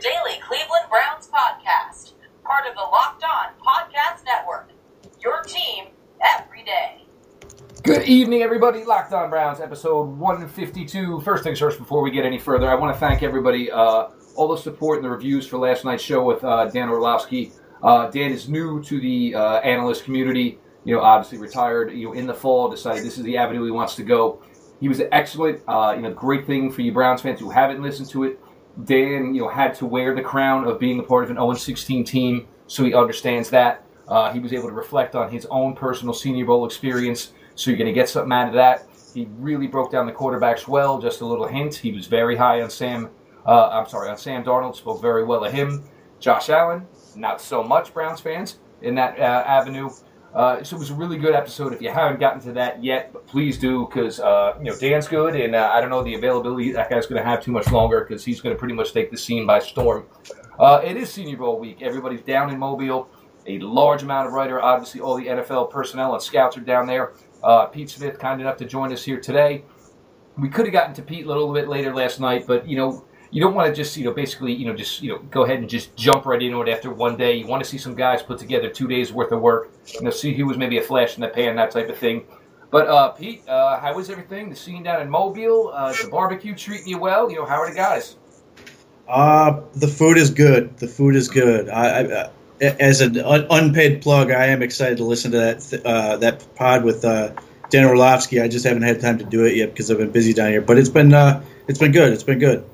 daily Cleveland Browns podcast, part of the Locked On Podcast Network. Your team every day. Good evening, everybody. Locked On Browns, episode 152. First things first, before we get any further, I want to thank everybody, uh, all the support and the reviews for last night's show with uh, Dan Orlovsky. Uh, Dan is new to the uh, analyst community. You know, obviously retired. You know, in the fall, decided this is the avenue he wants to go. He was excellent. Uh, you know, great thing for you Browns fans who haven't listened to it. Dan, you know, had to wear the crown of being a part of an 0-16 team, so he understands that. Uh, he was able to reflect on his own personal Senior Bowl experience, so you're going to get something out of that. He really broke down the quarterbacks well. Just a little hint: he was very high on Sam. Uh, I'm sorry, on Sam Darnold. Spoke very well of him. Josh Allen, not so much Browns fans in that uh, avenue. Uh, so it was a really good episode. If you haven't gotten to that yet, please do because uh, you know Dan's good, and uh, I don't know the availability that guy's going to have too much longer because he's going to pretty much take the scene by storm. Uh, it is Senior Bowl week. Everybody's down in Mobile. A large amount of writer, obviously all the NFL personnel and scouts are down there. Uh, Pete Smith, kind enough to join us here today. We could have gotten to Pete a little bit later last night, but you know you don't want to just you know basically you know just you know go ahead and just jump right into it after one day. You want to see some guys put together two days worth of work. You know, see who was maybe a flash in the pan, that type of thing. But uh, Pete, uh, how was everything? The scene down in Mobile, uh, the barbecue treating you well? You know, how are the guys? Uh, the food is good. The food is good. I, I uh, as an un- unpaid plug, I am excited to listen to that th- uh, that pod with uh, Dan Orlovsky. I just haven't had time to do it yet because I've been busy down here. But it's been uh, it's been good. It's been good.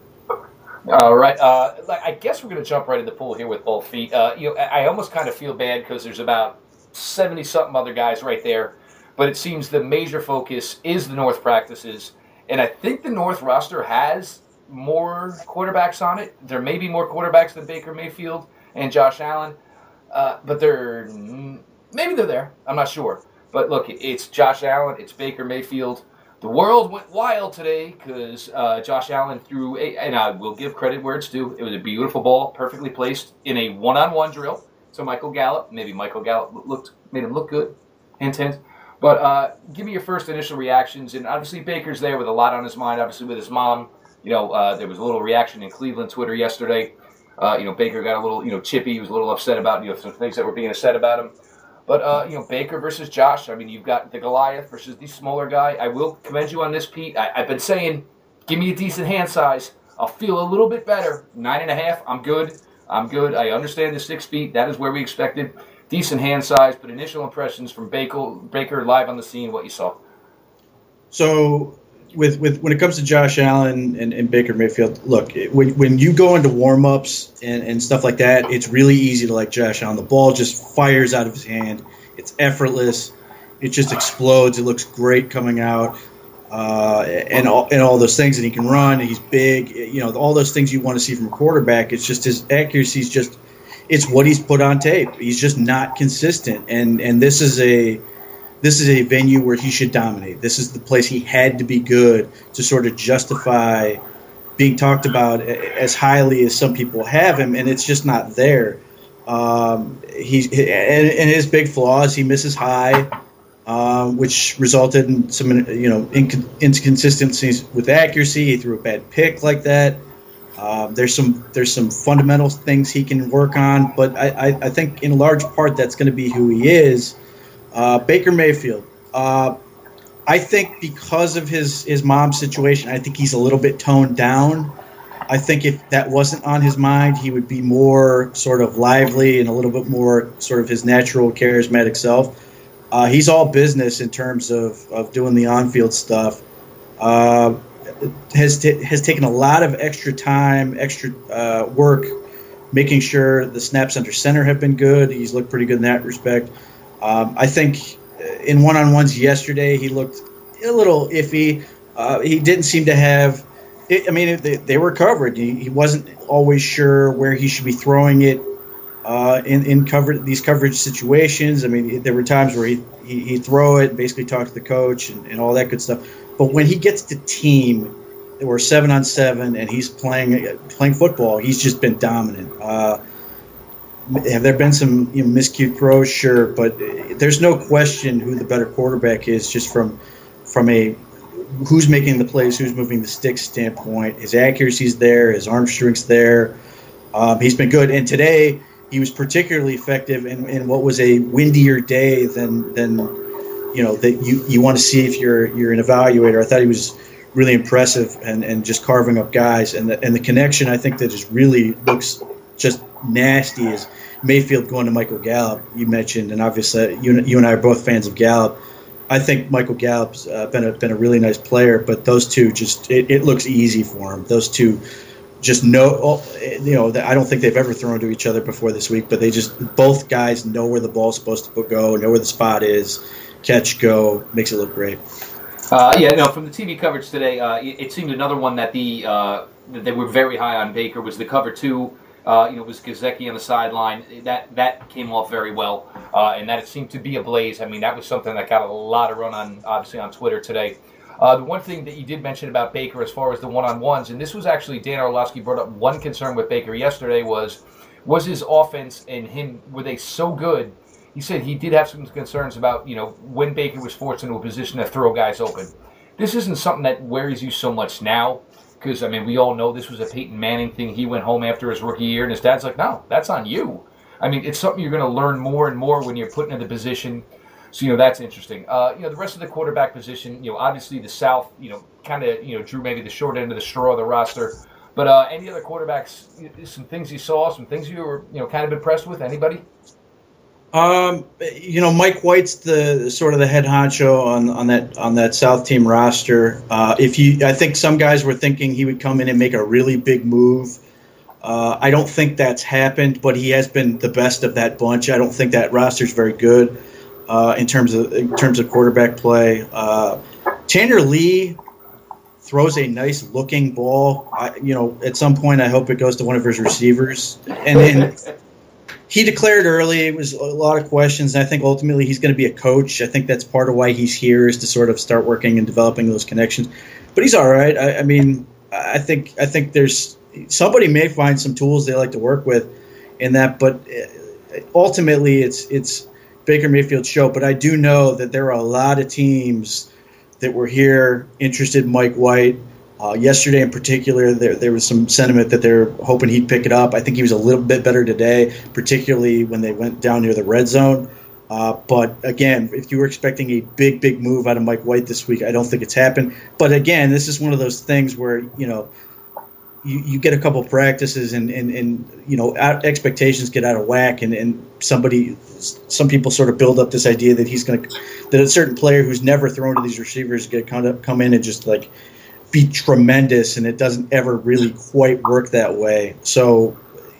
All right. Uh, I guess we're going to jump right in the pool here with both feet. Uh, you know, I almost kind of feel bad because there's about seventy something other guys right there, but it seems the major focus is the North practices, and I think the North roster has more quarterbacks on it. There may be more quarterbacks than Baker Mayfield and Josh Allen, uh, but they're maybe they're there. I'm not sure. But look, it's Josh Allen, it's Baker Mayfield the world went wild today because uh, Josh Allen threw, a, and I will give credit where it's due. It was a beautiful ball, perfectly placed in a one-on-one drill. So Michael Gallup, maybe Michael Gallup looked made him look good, hint. But uh, give me your first initial reactions, and obviously Baker's there with a lot on his mind. Obviously with his mom, you know, uh, there was a little reaction in Cleveland Twitter yesterday. Uh, you know, Baker got a little, you know, chippy. He was a little upset about you know some things that were being said about him. But uh, you know, Baker versus Josh. I mean, you've got the Goliath versus the smaller guy. I will commend you on this, Pete. I, have been saying, give me a decent hand size. I'll feel a little bit better. Nine and a half. I'm good. I'm good. I understand the six feet. That is where we expected. Decent hand size, but initial impressions from Baker, Baker live on the scene. What you saw. So with with when it comes to Josh Allen and, and Baker Mayfield, look when, when you go into warm ups and, and stuff like that, it's really easy to like Josh Allen. The ball just fires out of his hand. It's effortless. It just explodes. It looks great coming out, uh, and all and all those things. And he can run. He's big. You know all those things you want to see from a quarterback. It's just his accuracy is just it's what he's put on tape. He's just not consistent. And and this is a this is a venue where he should dominate. This is the place he had to be good to sort of justify being talked about as highly as some people have him, and it's just not there. Um, he's and, and, his big flaws. He misses high, um, which resulted in some you know inc- inconsistencies with accuracy. He threw a bad pick like that. Um, there's some there's some fundamental things he can work on, but I, I, I think in large part that's going to be who he is. Uh, Baker Mayfield. Uh, I think because of his his mom's situation, I think he's a little bit toned down. I think if that wasn't on his mind, he would be more sort of lively and a little bit more sort of his natural charismatic self. Uh, he's all business in terms of, of doing the on field stuff. Uh, has t- has taken a lot of extra time, extra uh, work, making sure the snaps under center have been good. He's looked pretty good in that respect. Um, I think in one on ones yesterday, he looked a little iffy. Uh, he didn't seem to have. It, I mean, they, they, were covered. He, he, wasn't always sure where he should be throwing it uh, in in cover these coverage situations. I mean, there were times where he he he'd throw it, basically talk to the coach and, and all that good stuff. But when he gets to team, we're seven on seven, and he's playing playing football, he's just been dominant. Uh, have there been some you know, miscued throws? Sure, but there's no question who the better quarterback is just from from a who's making the plays, who's moving the sticks standpoint. His accuracy's there, his arm strength's there. Um, he's been good, and today he was particularly effective in, in what was a windier day than than you know that you, you want to see if you're you're an evaluator. I thought he was really impressive and, and just carving up guys, and the, and the connection I think that just really looks just nasty is Mayfield going to Michael Gallup. You mentioned, and obviously you, you and I are both fans of Gallup. I think Michael Gallup's uh, been a been a really nice player, but those two just it, it looks easy for him. Those two just know, oh, you know, I don't think they've ever thrown to each other before this week, but they just both guys know where the ball's supposed to go, know where the spot is, catch, go, makes it look great. Uh, yeah, no. From the TV coverage today, uh, it, seemed another one that the uh, that they were very high on Baker was the cover two. Uh, you know, was Gesicki on the sideline. That that came off very well, uh, and that it seemed to be a blaze. I mean, that was something that got a lot of run on, obviously, on Twitter today. Uh, the one thing that you did mention about Baker as far as the one-on-ones, and this was actually Dan Orlovsky brought up one concern with Baker yesterday was was his offense and him were they so good? He said he did have some concerns about you know when Baker was forced into a position to throw guys open. This isn't something that worries you so much now because I mean we all know this was a Peyton Manning thing. He went home after his rookie year, and his dad's like, "No, that's on you." I mean, it's something you're going to learn more and more when you're put in the position so you know that's interesting. Uh, you know the rest of the quarterback position. You know obviously the South. You know kind of you know drew maybe the short end of the straw of the roster. But uh, any other quarterbacks? Some things you saw, some things you were you know kind of impressed with. Anybody? Um, you know, Mike White's the sort of the head honcho on, on that on that South team roster. Uh, if you, I think some guys were thinking he would come in and make a really big move. Uh, I don't think that's happened, but he has been the best of that bunch. I don't think that roster's very good uh, in terms of in terms of quarterback play. Uh, Tanner Lee throws a nice looking ball. I, you know, at some point, I hope it goes to one of his receivers. And then he declared early. It was a lot of questions. And I think ultimately he's going to be a coach. I think that's part of why he's here is to sort of start working and developing those connections. But he's all right. I, I mean, I think I think there's somebody may find some tools they like to work with in that, but uh, ultimately it's it's Baker Mayfield's show, but I do know that there are a lot of teams that were here interested in Mike White. Uh, yesterday, in particular, there, there was some sentiment that they're hoping he'd pick it up. I think he was a little bit better today, particularly when they went down near the red zone. Uh, but again, if you were expecting a big, big move out of Mike White this week, I don't think it's happened. But again, this is one of those things where, you know, you, you get a couple practices and, and, and you know expectations get out of whack and, and somebody some people sort of build up this idea that he's going to that a certain player who's never thrown to these receivers going to come, come in and just like be tremendous and it doesn't ever really quite work that way so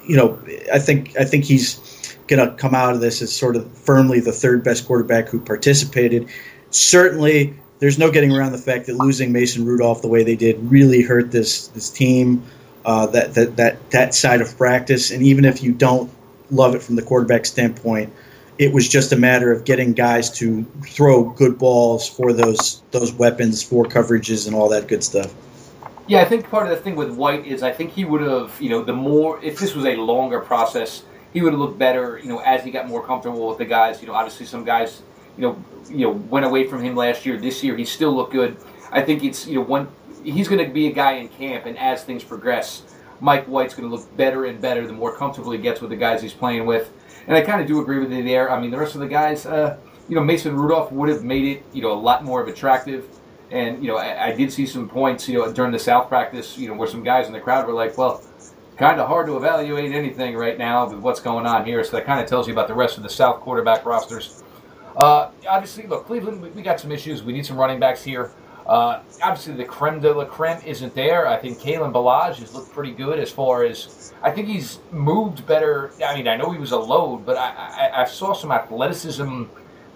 you know i think i think he's going to come out of this as sort of firmly the third best quarterback who participated certainly there's no getting around the fact that losing Mason Rudolph the way they did really hurt this this team. Uh, that that that that side of practice, and even if you don't love it from the quarterback standpoint, it was just a matter of getting guys to throw good balls for those those weapons, for coverages, and all that good stuff. Yeah, I think part of the thing with White is I think he would have, you know, the more if this was a longer process, he would have looked better, you know, as he got more comfortable with the guys. You know, obviously some guys you know, you know, went away from him last year. This year, he still looked good. I think it's you know one he's going to be a guy in camp, and as things progress, Mike White's going to look better and better the more comfortable he gets with the guys he's playing with. And I kind of do agree with you there. I mean, the rest of the guys, uh, you know, Mason Rudolph would have made it, you know, a lot more of attractive. And you know, I, I did see some points, you know, during the South practice, you know, where some guys in the crowd were like, "Well, kind of hard to evaluate anything right now with what's going on here." So that kind of tells you about the rest of the South quarterback rosters. Uh, obviously, look, Cleveland, we, we, got some issues. We need some running backs here. Uh, obviously, the creme de la creme isn't there. I think Kalen Ballage has looked pretty good as far as I think he's moved better. I mean, I know he was a load, but I, I, I saw some athleticism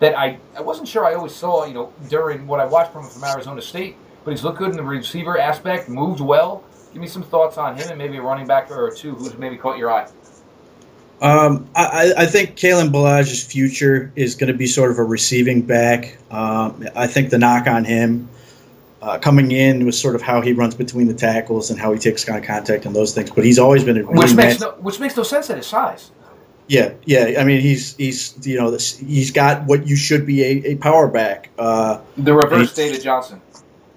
that I, I wasn't sure I always saw, you know, during what I watched from from Arizona State. But he's looked good in the receiver aspect, moved well. Give me some thoughts on him and maybe a running back or two who's maybe caught your eye. Um, I, I, think Kalen Ballage's future is going to be sort of a receiving back. Um, I think the knock on him uh, coming in was sort of how he runs between the tackles and how he takes kind of contact and those things. But he's always been a really which makes no, which makes no sense at his size. Yeah, yeah. I mean, he's he's you know this, he's got what you should be a, a power back. Uh, the reverse David Johnson.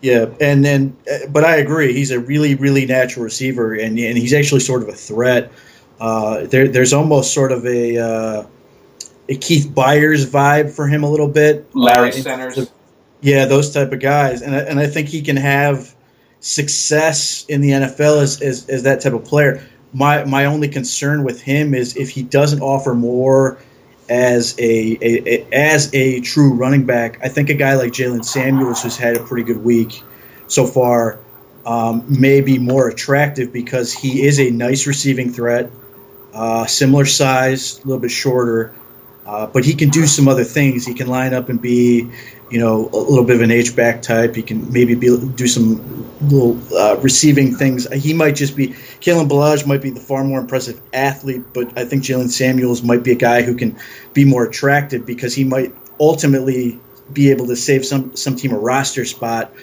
Yeah, and then, uh, but I agree. He's a really, really natural receiver, and and he's actually sort of a threat Uh, there, there's almost sort of a, uh, a Keith Byars vibe for him a little bit. Larry Uh, in Centers. Yeah, those type of guys, and I, and I think he can have success in the NFL as, as, as that type of player. My my only concern with him is if he doesn't offer more as a, a, a as a true running back. I think a guy like Jaylen Samuels, who's had a pretty good week so far, um, may be more attractive because he is a nice receiving threat, uh, similar size, a little bit shorter. Uh, but he can do some other things. He can line up and be, you know, a little bit of an H back type. He can maybe be, do some little uh, receiving things. He might just be. Kalen Ballage might be the far more impressive athlete, but I think Jaylen Samuels might be a guy who can be more attractive because he might ultimately be able to save some some team a roster spot.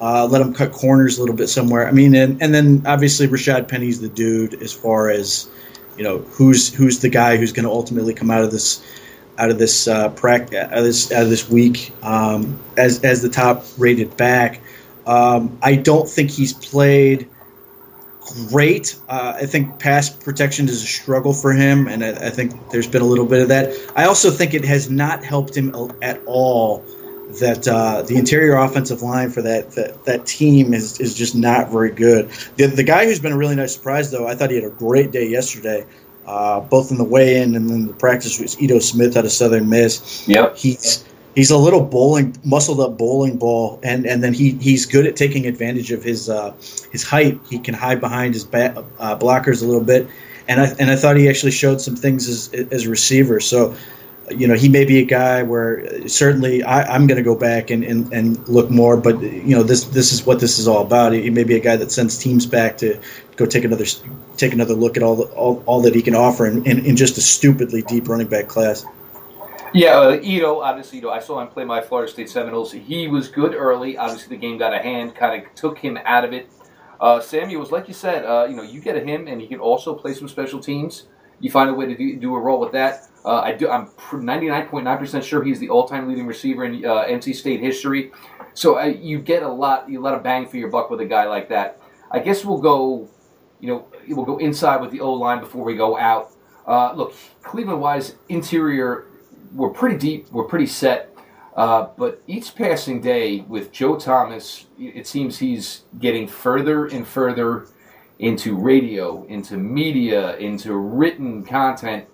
Uh, let him cut corners a little bit somewhere. I mean, and, and then obviously Rashad Penny's the dude as far as you know who's who's the guy who's going to ultimately come out of this out of this uh, practice out of this out of this week um, as as the top rated back. Um, I don't think he's played great. Uh, I think pass protection is a struggle for him, and I, I think there's been a little bit of that. I also think it has not helped him at all that uh, the interior offensive line for that, that that team is is just not very good. The, the guy who's been a really nice surprise, though, I thought he had a great day yesterday, uh, both in the weigh-in and then the practice was Ito Smith out of Southern Miss. Yep. He's he's a little bowling, muscled up bowling ball, and and then he he's good at taking advantage of his uh, his height. He can hide behind his ba- uh, blockers a little bit, and I and I thought he actually showed some things as as a receiver. So you know, he may be a guy where certainly I, am going to go back and, and, and look more, but you know, this this is what this is all about. He may be a guy that sends teams back to go take another take another look at all the, all, all that he can offer in, in, in just a stupidly deep running back class. Yeah, uh, Ito, obviously, Ito, I saw him play my Florida State Seminoles. He was good early. Obviously, the game got a hand, kind of took him out of it. Uh, Samuels, like you said, uh, you know, you get a him, and he can also play some special teams. You find a way to do, do a role with that. Uh, I do. I'm 99.9% sure he's the all-time leading receiver in uh, NC State history. So uh, you get a lot, you let a bang for your buck with a guy like that. I guess we'll go, you know, we'll go inside with the O line before we go out. Uh, look, Cleveland-wise, interior, we're pretty deep, we're pretty set. Uh, but each passing day with Joe Thomas, it seems he's getting further and further into radio, into media, into written content.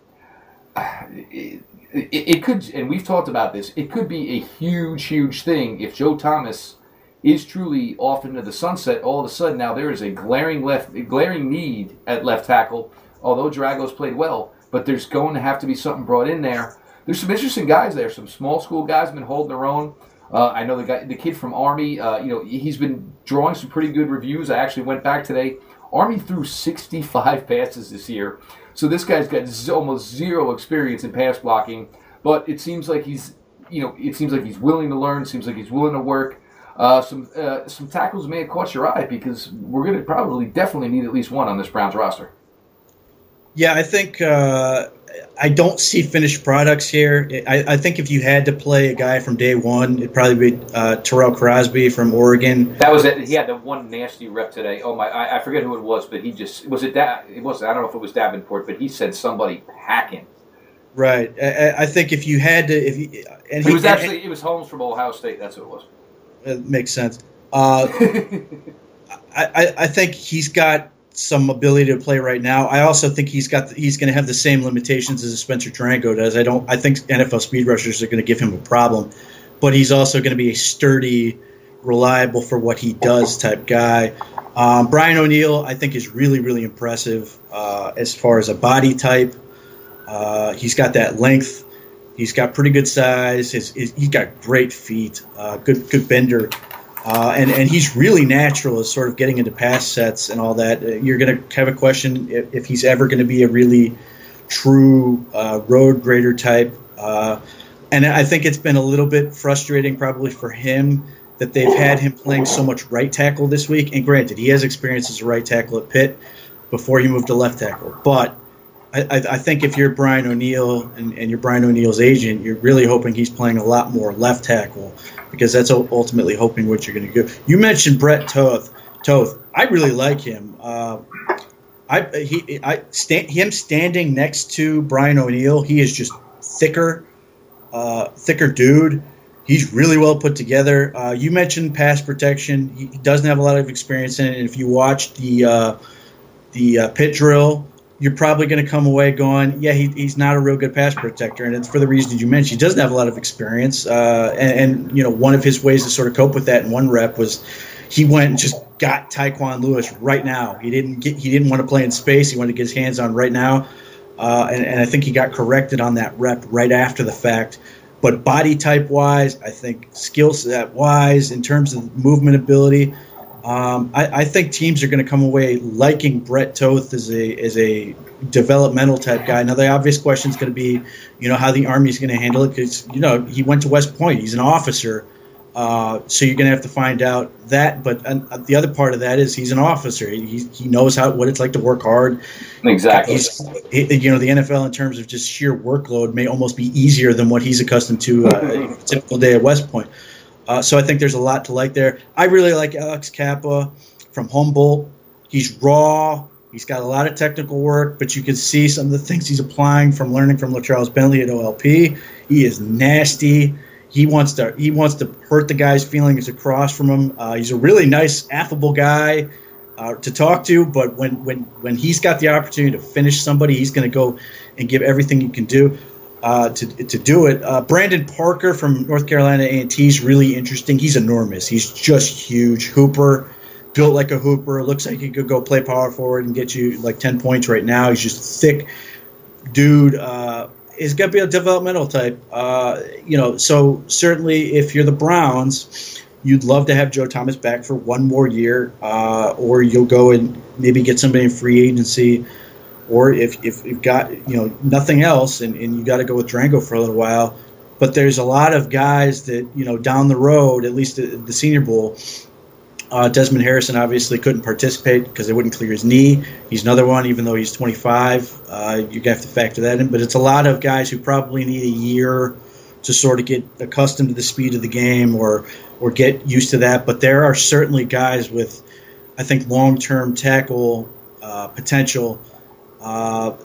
It, it, it, could, and we've talked about this, it could be a huge, huge thing if Joe Thomas is truly off into the sunset. All of a sudden, now there is a glaring left, glaring need at left tackle. Although Drango's played well, but there's going to have to be something brought in there. There's some interesting guys there. Some small school guys have been holding their own. Uh, I know the guy, the kid from Army. Uh, you know, he's been drawing some pretty good reviews. I actually went back today. Army threw 65 passes this year. So this guy's got z- almost zero experience in pass blocking, but it seems like he's, you know, it seems like he's willing to learn. Seems like he's willing to work. Uh, some uh, some tackles may have caught your eye because we're going to probably definitely need at least one on this Browns roster. Yeah, I think uh, I don't see finished products here. I, I, think if you had to play a guy from day one, it'd probably be uh, Tyrell Crosby from Oregon. That was it. He had the one nasty rep today. Oh my, I, I forget who it was, but he just was it that it was. I don't know if it was Davenport, but he said somebody packing. Right. I, I think if you had to, if you, and he, it was actually it was Holmes from Ohio State. That's who it was. It makes sense. Uh, I, I think he's got some ability to play right now. I also think he's got the, he's going to have the same limitations as Spencer Drango does. I don't. I think NFL speed rushers are going to give him a problem, but he's also going to be a sturdy, reliable for what he does type guy. Um, Brian O'Neill, I think, is really really impressive uh, as far as a body type. Uh, he's got that length. He's got pretty good size. His, his, he's got great feet. Uh, good good bender. Uh, and, and he's really natural as sort of getting into pass sets and all that. You're going to have a question if, if he's ever going to be a really true uh, road grader type. Uh, and I think it's been a little bit frustrating probably for him that they've had him playing so much right tackle this week. And granted, he has experience as a right tackle at Pitt before he moved to left tackle. But I, I think if you're Brian O'Neill and, and you're Brian O'Neill's agent, you're really hoping he's playing a lot more left tackle because that's ultimately hoping what you're going to do. You mentioned Brett Toth. Toth, I really like him. Uh, I he I stand him standing next to Brian O'Neill. He is just thicker, uh, thicker dude. He's really well put together. Uh, you mentioned pass protection. He doesn't have a lot of experience in it. And if you watch the uh, the uh, pit drill, you're probably going to come away going, yeah, he, he's not a real good pass protector, and it's for the reasons you mentioned. He doesn't have a lot of experience, uh, and, and, you know one of his ways to sort of cope with that in one rep was he went and just got Tyquan Lewis right now. He didn't get he didn't want to play in space. He wanted to get his hands on right now, uh, and, and I think he got corrected on that rep right after the fact. But body type wise, I think skill set wise, in terms of movement ability, um, I, I, think teams are going to come away liking Brett Toth as a as a developmental type guy. Now the obvious question is going to be, you know, how the Army is going to handle it because you know he went to West Point. He's an officer, uh, so you're going to have to find out that. But uh, the other part of that is he's an officer. He, he knows how what it's like to work hard. Exactly. He's, he, you know, the NFL in terms of just sheer workload may almost be easier than what he's accustomed to uh, a typical day at West Point. Uh, so I think there's a lot to like there. I really like Alex Cappa from Humboldt. He's raw. He's got a lot of technical work, but you can see some of the things he's applying from learning from LeCharles Bentley at OLP. He is nasty. He wants to he wants to hurt the guy's feelings across from him. Uh, he's a really nice, affable guy uh, to talk to, but when when when he's got the opportunity to finish somebody, he's going to go and give everything he can do uh, to, to do it. Uh, Brandon Parker from North Carolina A&T is really interesting. He's enormous. He's just huge. Hooper, built like a hooper. Looks like he could go play power forward and get you like 10 points right now. He's just thick dude. Uh, he's going to be a developmental type. Uh, you know, so certainly if you're the Browns, you'd love to have Joe Thomas back for one more year, uh, or you'll go and maybe get somebody in free agency – or if, if you've got you know nothing else and, and you got to go with Drango for a little while. But there's a lot of guys that you know down the road, at least the, the Senior Bowl. Uh, Desmond Harrison obviously couldn't participate because they wouldn't clear his knee. He's another one, even though he's 25. Uh, you have to factor that in. But it's a lot of guys who probably need a year to sort of get accustomed to the speed of the game or or get used to that. But there are certainly guys with, I think, long term tackle uh, potential uh,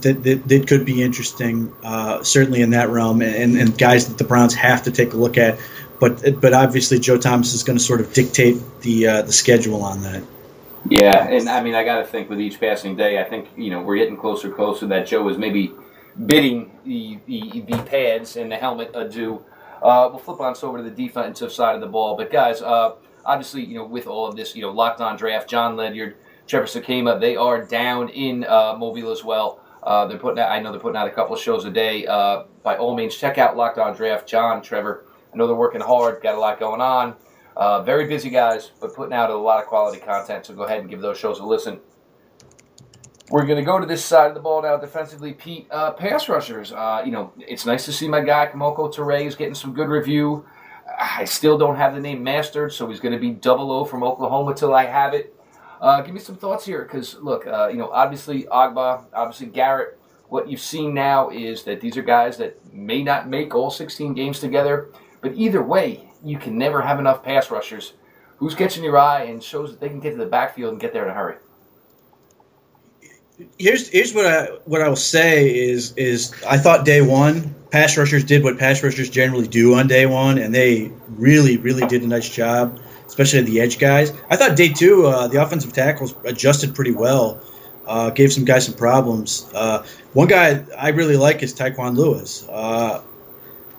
that, that, that, could be interesting, uh, certainly in that realm, and, and guys that the Browns have to take a look at. But but obviously, Joe Thomas is going to sort of dictate the uh, the schedule on that. Yeah, and I mean, I got to think with each passing day, I think you know we're getting closer, closer that Joe is maybe bidding the the, the pads and the helmet adieu. Uh, we'll flip on over to the defensive side of the ball, but guys, uh, obviously, you know, with all of this, you know, locked on draft, Jon Ledyard Trevor Sikkema. They are down in uh, Mobile as well. Uh, they're putting out, I know they're putting out a couple of shows a day. Uh, by all means, check out Locked On Draft. Jon, Trevor, I know they're working hard, got a lot going on. Uh, very busy guys, but putting out a lot of quality content. So go ahead and give those shows a listen. We're going to go to this side of the ball now defensively. Pete, uh, pass rushers. Uh, you know, it's nice to see my guy Kemoko Turay is getting some good review. I still don't have the name mastered, so he's going to be double O from Oklahoma till I have it. Uh, give me some thoughts here, because look, uh, you know, obviously Ogbah, obviously Garrett. What you've seen now is that these are guys that may not make all 16 games together, but either way, you can never have enough pass rushers. Who's catching your eye and shows that they can get to the backfield and get there in a hurry? Here's here's what I what I will say is is I thought day one pass rushers did what pass rushers generally do on day one, and they really really did a nice job especially the edge guys. I thought day two, uh, the offensive tackles adjusted pretty well. Uh, gave some guys some problems. Uh, one guy I really like is Tyquan Lewis. Uh,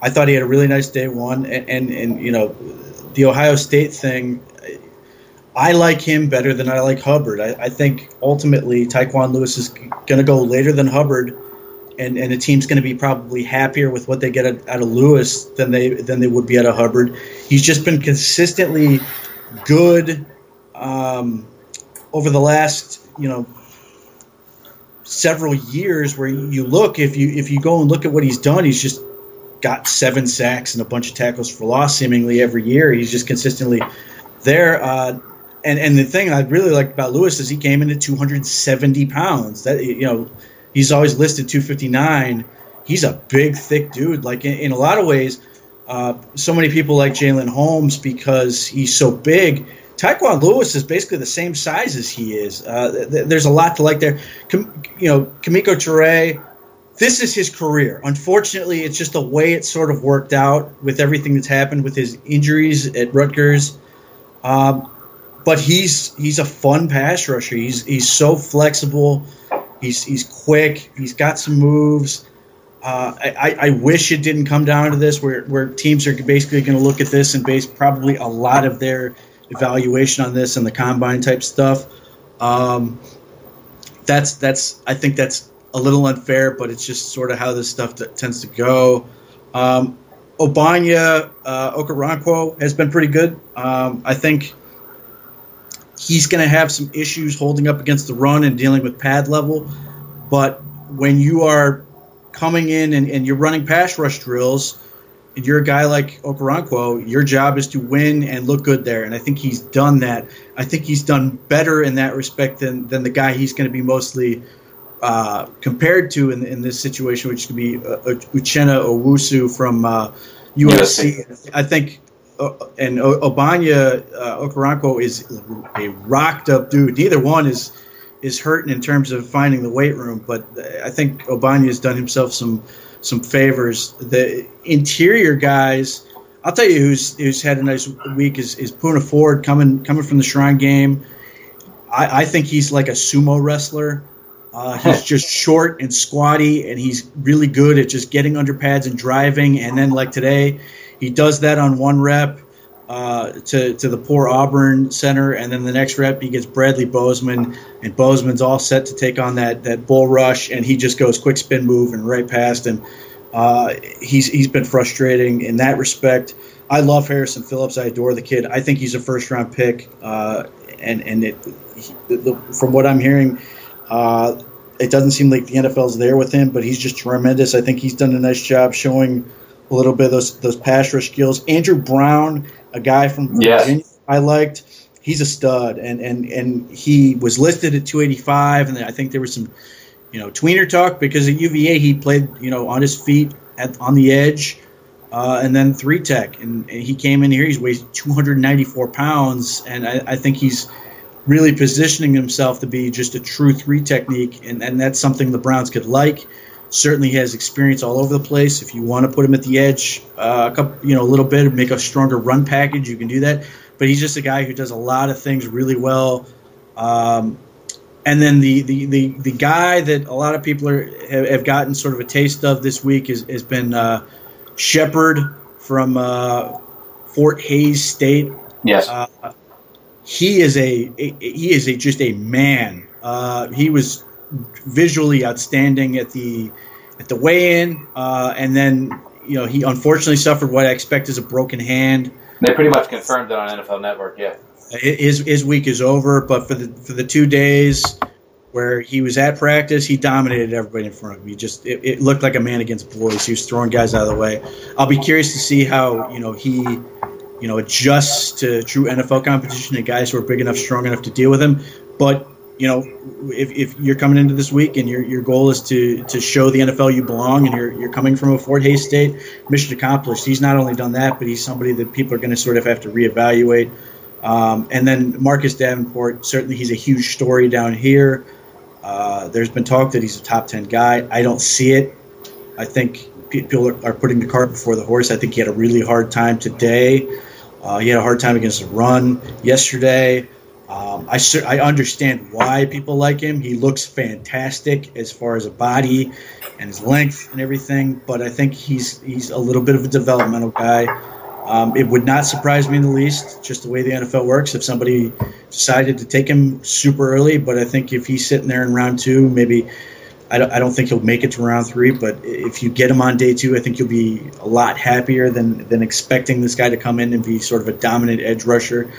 I thought he had a really nice day one, and, and, and you know, the Ohio State thing. I like him better than I like Hubbard. I, I think ultimately Tyquan Lewis is going to go later than Hubbard, and, and the team's going to be probably happier with what they get out of Lewis than they than they would be out of Hubbard. He's just been consistently good um, over the last you know several years where you look if you if you go and look at what he's done he's just got seven sacks and a bunch of tackles for loss seemingly every year he's just consistently there uh, and and the thing I really like about Lewis is he came in at 270 pounds that you know he's always listed 259 he's a big thick dude like in, in a lot of ways uh, so many people like Jalyn Holmes because he's so big. Tyquan Lewis is basically the same size as he is. Uh, th- there's a lot to like there. Com- you know, Kemoko Turay, this is his career. Unfortunately, it's just the way it sort of worked out with everything that's happened with his injuries at Rutgers. Um, but he's he's a fun pass rusher. He's he's so flexible. He's he's quick. He's got some moves. Uh, I, I wish it didn't come down to this, where where teams are basically going to look at this and base probably a lot of their evaluation on this and the combine type stuff. Um, that's that's I think that's a little unfair, but it's just sort of how this stuff tends to go. Um, Ogbonnia uh, Okoronkwo has been pretty good. Um, I think he's going to have some issues holding up against the run and dealing with pad level. But when you are coming in and, and you're running pass rush drills, and you're a guy like Okoronkwo, your job is to win and look good there. And I think he's done that. I think he's done better in that respect than, than the guy he's going to be mostly uh, compared to in, in this situation, which could be uh, Uchenna Nwosu from uh, USC. I think and Ogbonnia uh, Okoronkwo is a rocked up dude. Neither one is is hurting in terms of finding the weight room, but I think Ogbonnia has done himself some some favors. The interior guys, I'll tell you who's who's had a nice week is, is Poona Ford coming coming from the Shrine game. I, I think he's like a sumo wrestler. Uh, he's just short and squatty, and he's really good at just getting under pads and driving. And then like today, he does that on one rep uh, to to the poor Auburn center, and then the next rep he gets Bradley Bozeman, and Bozeman's all set to take on that that bull rush, and he just goes quick spin move and right past him. Uh, he's he's been frustrating in that respect. I love Harrison Phillips. I adore the kid. I think he's a first round pick, uh, and and it, he, the, from what I'm hearing. Uh, it doesn't seem like the NFL's there with him, but he's just tremendous. I think he's done a nice job showing a little bit of those those pass rush skills. Andrew Brown, a guy from yes. Virginia, I liked. He's a stud, and and and he was listed at 285, and I think there was some, you know, tweener talk because at UVA he played, you know, on his feet at on the edge, uh, and then three tech, and, and, he came in here. He's weighed 294 pounds, and I, I think he's really positioning himself to be just a true three technique, and, and that's something the Browns could like. Certainly, has experience all over the place. If you want to put him at the edge, uh, a couple, you know, a little bit, make a stronger run package, you can do that. But he's just a guy who does a lot of things really well. Um, and then the, the, the, the guy that a lot of people are, have, have gotten sort of a taste of this week is, has been uh, Shepherd from uh, Fort Hays State. Yes. Uh, he is a, a, he is a just a man. Uh, he was visually outstanding at the at the weigh-in, uh, and then you know he unfortunately suffered what I expect is a broken hand. They pretty much confirmed it on NFL Network. Yeah, his his week is over, but for the for the two days where he was at practice, he dominated everybody in front of him. He just it, it looked like a man against boys. He was throwing guys out of the way. I'll be curious to see how you know he you know adjusts to true NFL competition and guys who are big enough, strong enough to deal with him. But you know, if, if you're coming into this week and your, your goal is to, to show the NFL you belong and you're, you're coming from a Fort Hays State, mission accomplished. He's not only done that, but he's somebody that people are going to sort of have to reevaluate. Um, and then Marcus Davenport, certainly he's a huge story down here. Uh, there's been talk that he's a top 10 guy. I don't see it. I think people are, are putting the cart before the horse. I think he had a really hard time today. Uh, he had a hard time against the run yesterday. Um, I I understand why people like him. He looks fantastic as far as a body and his length and everything. But I think he's he's a little bit of a developmental guy. Um, it would not surprise me in the least, just the way the NFL works, if somebody decided to take him super early. But I think if he's sitting there in round two, maybe I don't, I don't think he'll make it to round three. But if you get him on day two, I think you'll be a lot happier than than expecting this guy to come in and be sort of a dominant edge rusher.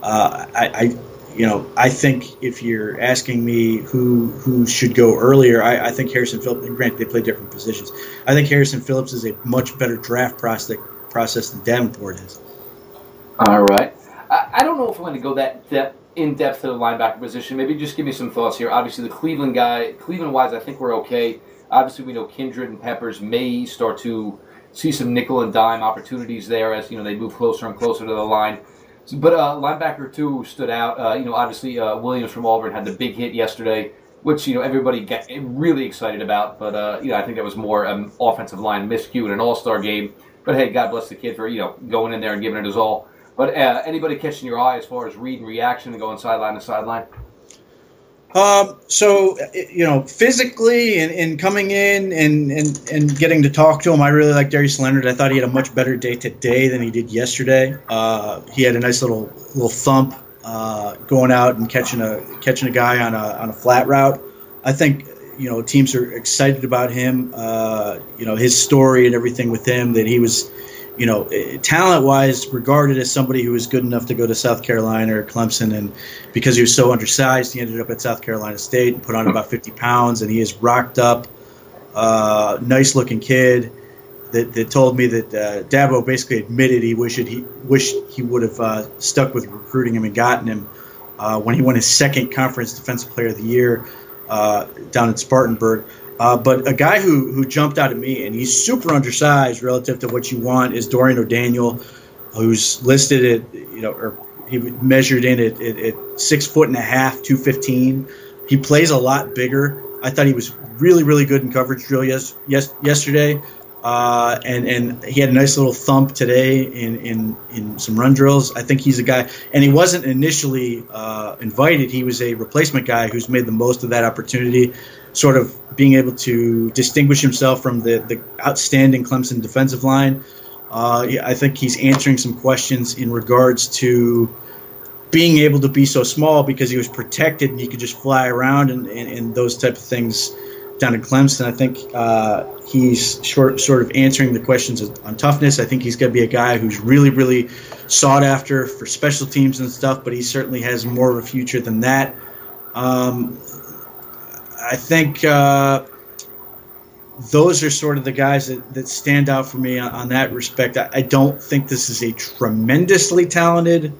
Uh, I you know, I think if you're asking me who who should go earlier, I, I think Harrison Phillips. Granted, they play different positions. I think Harrison Phillips is a much better draft process process than Davenport is. All right. I, I don't know if I'm going to go that depth, in depth to the linebacker position. Maybe just give me some thoughts here. Obviously, the Cleveland guy, Cleveland wise, I think we're okay. Obviously, we know Kindred and Peppers may start to see some nickel and dime opportunities there as you know they move closer and closer to the line. But uh, linebacker two stood out. Uh, you know, obviously uh, Williams from Auburn had the big hit yesterday, which you know everybody got really excited about. But uh, you know, I think that was more um, offensive line miscue in an All Star game. But hey, God bless the kid for you know going in there and giving it his all. But uh, anybody catching your eye as far as read and reaction and going sideline to sideline? Um, so you know, physically and, and coming in and, and, and getting to talk to him, I really like Darius Leonard. I thought he had a much better day today than he did yesterday. Uh, he had a nice little little thump uh, going out and catching a catching a guy on a on a flat route. I think you know teams are excited about him. Uh, you know his story and everything with him that he was you know, eh, talent wise, regarded as somebody who was good enough to go to South Carolina or Clemson. And because he was so undersized, he ended up at South Carolina State and put on about 50 pounds. And he is rocked up, uh, nice looking kid that, that told me that uh, Dabo basically admitted he wished he wished he would have uh, stuck with recruiting him and gotten him uh, when he won his second conference defensive player of the year uh, down in Spartanburg. Uh, but a guy who who jumped out at me, and he's super undersized relative to what you want, is Dorian O'Daniel, who's listed at you know, or he measured in at, at, at six foot and a half, two fifteen. He plays a lot bigger. I thought he was really really good in coverage drill yes, yes yesterday, uh, and and he had a nice little thump today in in in some run drills. I think he's a guy, and he wasn't initially uh, invited. He was a replacement guy who's made the most of that opportunity sort of being able to distinguish himself from the, the outstanding Clemson defensive line. Uh, I think he's answering some questions in regards to being able to be so small because he was protected and he could just fly around and, and, and those type of things down in Clemson. I think uh, he's short, sort of answering the questions on toughness. I think he's going to be a guy who's really, really sought after for special teams and stuff, but he certainly has more of a future than that. Um, I think uh, those are sort of the guys that, that stand out for me on, on that respect. I, I, don't think this is a tremendously talented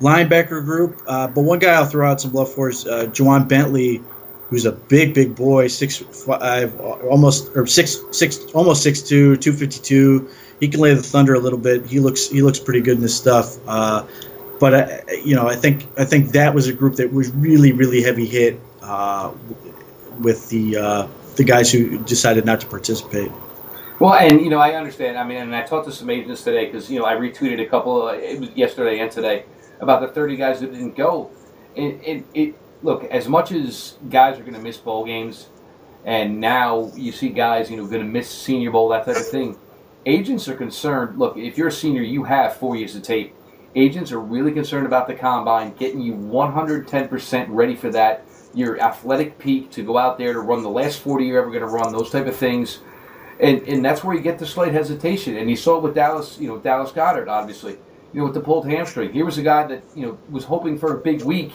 linebacker group, uh, but one guy I'll throw out some love for is uh, Ja'Whaun Bentley, who's a big, big boy, six five, almost or six six, almost six two, two fifty two. He can lay the thunder a little bit. He looks he looks pretty good in this stuff. Uh, but I, you know, I think I think that was a group that was really, really heavy hit uh, with the uh, the guys who decided not to participate. Well, and you know, I understand. I mean, and I talked to some agents today because you know I retweeted a couple of, yesterday and today about the 30 guys that didn't go. It, it, it look as much as guys are going to miss bowl games, and now you see guys you know going to miss Senior Bowl that type of thing. Agents are concerned. Look, if you're a senior, you have four years of tape. Agents are really concerned about the combine, getting you 110% ready for that your athletic peak to go out there to run the last 40 you're ever going to run, those type of things. And, and that's where you get the slight hesitation. And you saw it with Dallas, you know, Dallas Goedert, obviously, you know, with the pulled hamstring. Here was a guy that, you know, was hoping for a big week.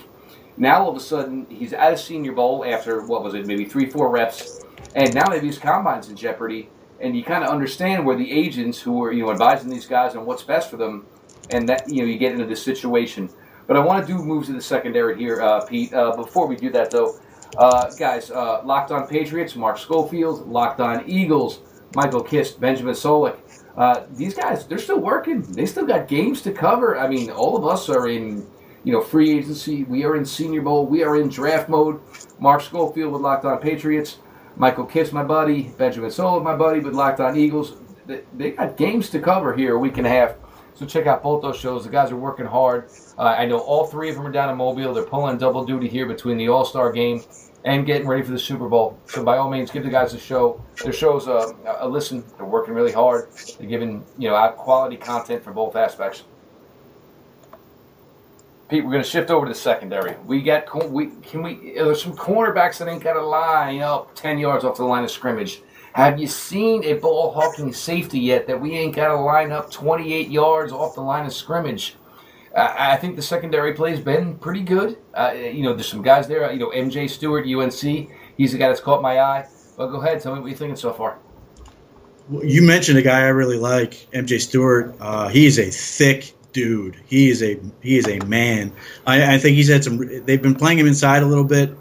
Now all of a sudden he's at a senior bowl after, what was it, maybe three, four reps. And now maybe his combine's in jeopardy. And you kind of understand where the agents who are, you know, advising these guys on what's best for them, and that, you know, you get into this situation. But I want to do moves in the secondary here, uh, Pete. Uh, before we do that, though, uh, guys, uh, Locked On Patriots, Mark Schofield, Locked On Eagles, Michael Kist, Benjamin Solak. Uh, these guys, they're still working. They still got games to cover. I mean, all of us are in, you know, free agency. We are in Senior Bowl. We are in draft mode. Mark Schofield with Locked On Patriots. Michael Kist, my buddy. Benjamin Solak, my buddy, with Locked On Eagles. They, they got games to cover here a week and a half. So check out both those shows. The guys are working hard. Uh, I know all three of them are down in Mobile. They're pulling double duty here between the All Star game and getting ready for the Super Bowl. So by all means, give the guys a show. Their show's a, a listen. They're working really hard. They're giving you know quality content for both aspects. Pete, we're going to shift over to the secondary. We got we can we there's some cornerbacks that ain't got to line up ten yards off the line of scrimmage. Have you seen a ball hawking safety yet that we ain't got to line up 28 yards off the line of scrimmage? I think the secondary play's been pretty good. Uh, you know, there's some guys there. You know, MJ Stewart, UNC. He's the guy that's caught my eye. But go ahead, tell me what you're thinking so far. You mentioned a guy I really like, MJ Stewart. Uh, he is a thick dude. He is a he is a man. I, I, think he's had some. They've been playing him inside a little bit.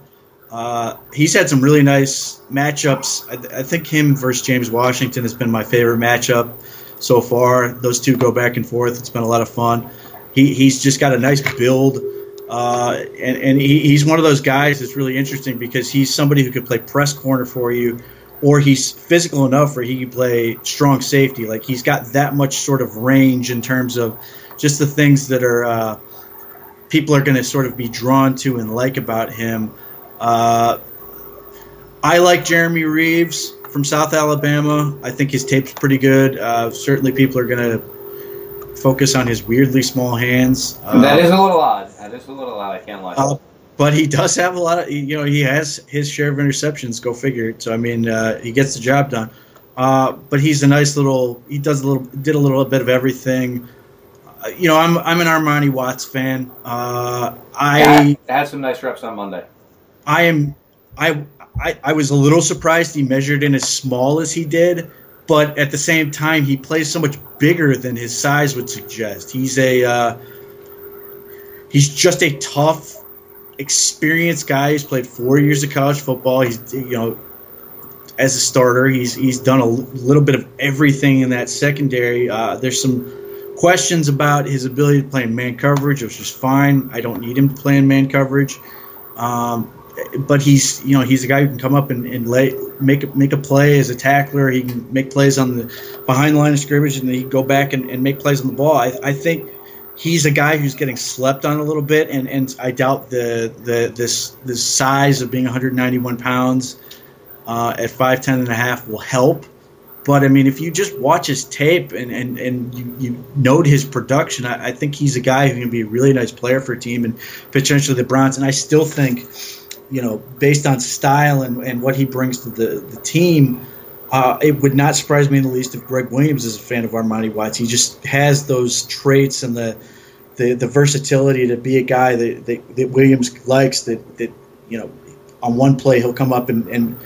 Uh, he's had some really nice matchups. I, I, think him versus James Washington has been my favorite matchup so far. Those two go back and forth. It's been a lot of fun. He, he's just got a nice build. Uh, and and he, he's one of those guys that's really interesting because he's somebody who could play press corner for you, or he's physical enough where he can play strong safety. Like he's got that much sort of range in terms of just the things that are uh, people are going to sort of be drawn to and like about him. Uh, I like Jeremy Reeves from South Alabama. I think his tape's pretty good. Uh, certainly, people are going to focus on his weirdly small hands. Uh, that is a little odd. That is a little odd. I can't lie. Uh, but he does have a lot of, you know, he has his share of interceptions. Go figure. So I mean, uh, he gets the job done. Uh, but he's a nice little. He does a little, did a little bit of everything. Uh, you know, I'm I'm an Armani Watts fan. Uh, I yeah, had some nice reps on Monday. I am. I I, I was a little surprised he measured in as small as he did, but at the same time, he plays so much bigger than his size would suggest. He's a uh, he's just a tough, experienced guy. He's played four years of college football. He's you know as a starter, he's he's done a little bit of everything in that secondary. Uh, there's some questions about his ability to play in man coverage, which is fine. I don't need him to play in man coverage. Um, but he's you know he's a guy who can come up and, and lay, make make a play as a tackler. He can make plays on the behind the line of scrimmage, and he go back and, and make plays on the ball. I, I think he's a guy who's getting slept on a little bit, and, and I doubt the the this the size of being 191 pounds uh, at 5'10 and a half will help. But I mean, if you just watch his tape and, and, and you, you note his production, I, I think he's a guy who can be a really nice player for a team and potentially the Browns. And I still think you know, based on style and, and what he brings to the, the team, uh, it would not surprise me in the least if Gregg Williams is a fan of Armani Watts. He just has those traits and the the, the versatility to be a guy that, that, that Williams likes. That, that you know, on one play he'll come up and, and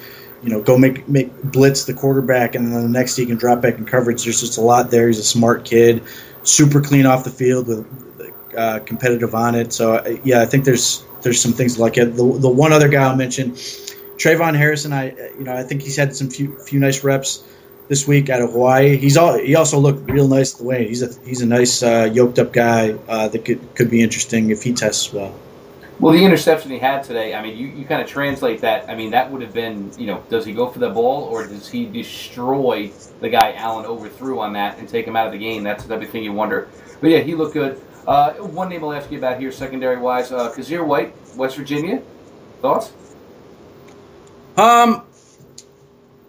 you know go make make blitz the quarterback, and then the next he can drop back in coverage. There's just a lot there. He's a smart kid, super clean off the field with uh, competitive on it. So yeah, I think there's there's some things like it. The, the one other guy I'll mention, Trayvon Harrison. I you know I think he's had some few few nice reps this week out of Hawaii. He's all he also looked real nice the way he's a he's a nice uh, yoked up guy uh, that could could be interesting if he tests well. Well, the interception he had today, I mean, you, you kind of translate that. I mean, that would have been, you know, does he go for the ball or does he destroy the guy Allen overthrew on that and take him out of the game? That's the thing you wonder. But yeah, he looked good. Uh, one name I'll ask you about here, secondary wise, uh, Kyzir White, West Virginia. Thoughts? Um,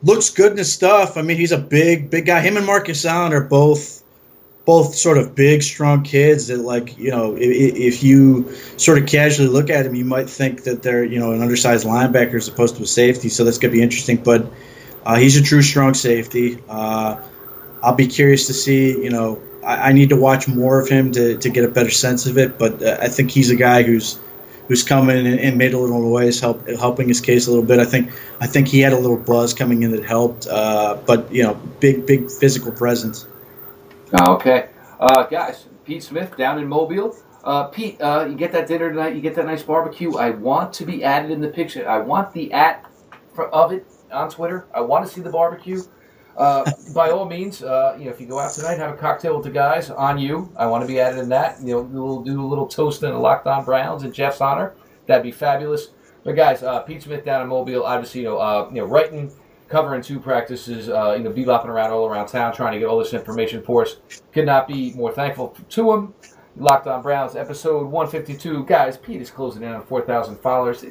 looks good in his stuff. I mean, he's a big, big guy. Him and Marcus Allen are both, both sort of big, strong kids. That like, you know, if, if you sort of casually look at him, you might think that they're, you know, an undersized linebacker as opposed to a safety. So that's gonna be interesting. But uh, he's a true strong safety. Uh, I'll be curious to see, you know, I, I, need to watch more of him to, to get a better sense of it. But uh, I think he's a guy who's who's coming and, and made a little noise, help, helping his case a little bit. I think I think he had a little buzz coming in that helped. Uh, but you know, big big physical presence. Okay, uh, guys. Pete Smith down in Mobile. Uh, Pete, uh, you get that dinner tonight. You get that nice barbecue. I want to be added in the picture. I want the at of it on Twitter. I want to see the barbecue. Uh, by all means, uh, you know, if you go out tonight, have a cocktail with the guys on you. I want to be added in that. You know, we'll do a little toast in the Locked On Browns in Jeff's honor. That'd be fabulous. But guys, uh, Pete Smith down in Mobile, obviously, you know, uh, you know, writing, covering two practices, uh, you know, bebopping around all around town, trying to get all this information for us. Could not be more thankful to him. Locked On Browns, episode 152. Guys, Pete is closing in on 4,000 followers.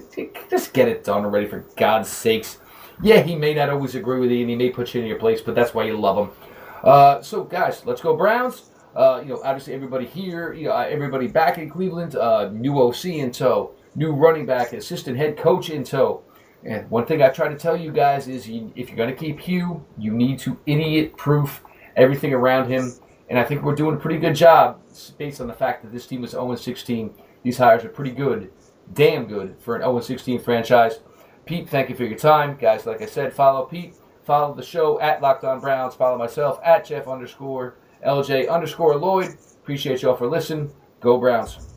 Just get it done already, for God's sakes yeah, he may not always agree with you, and he may put you in your place, but that's why you love him. Uh, so, guys, let's go Browns. Uh, you know, obviously everybody here, you know, everybody back in Cleveland, uh, new OC in tow, new running back, assistant head coach in tow. And one thing I try to tell you guys is, you, if you're going to keep Hugh, you need to idiot-proof everything around him. And I think we're doing a pretty good job based on the fact that this team is 0-16. These hires are pretty good, damn good for an 0-16 franchise. Pete, thank you for your time. Guys, like I said, follow Pete. Follow the show at Locked On Browns. Follow myself at Jeff underscore LJ underscore Lloyd. Appreciate you all for listening. Go Browns.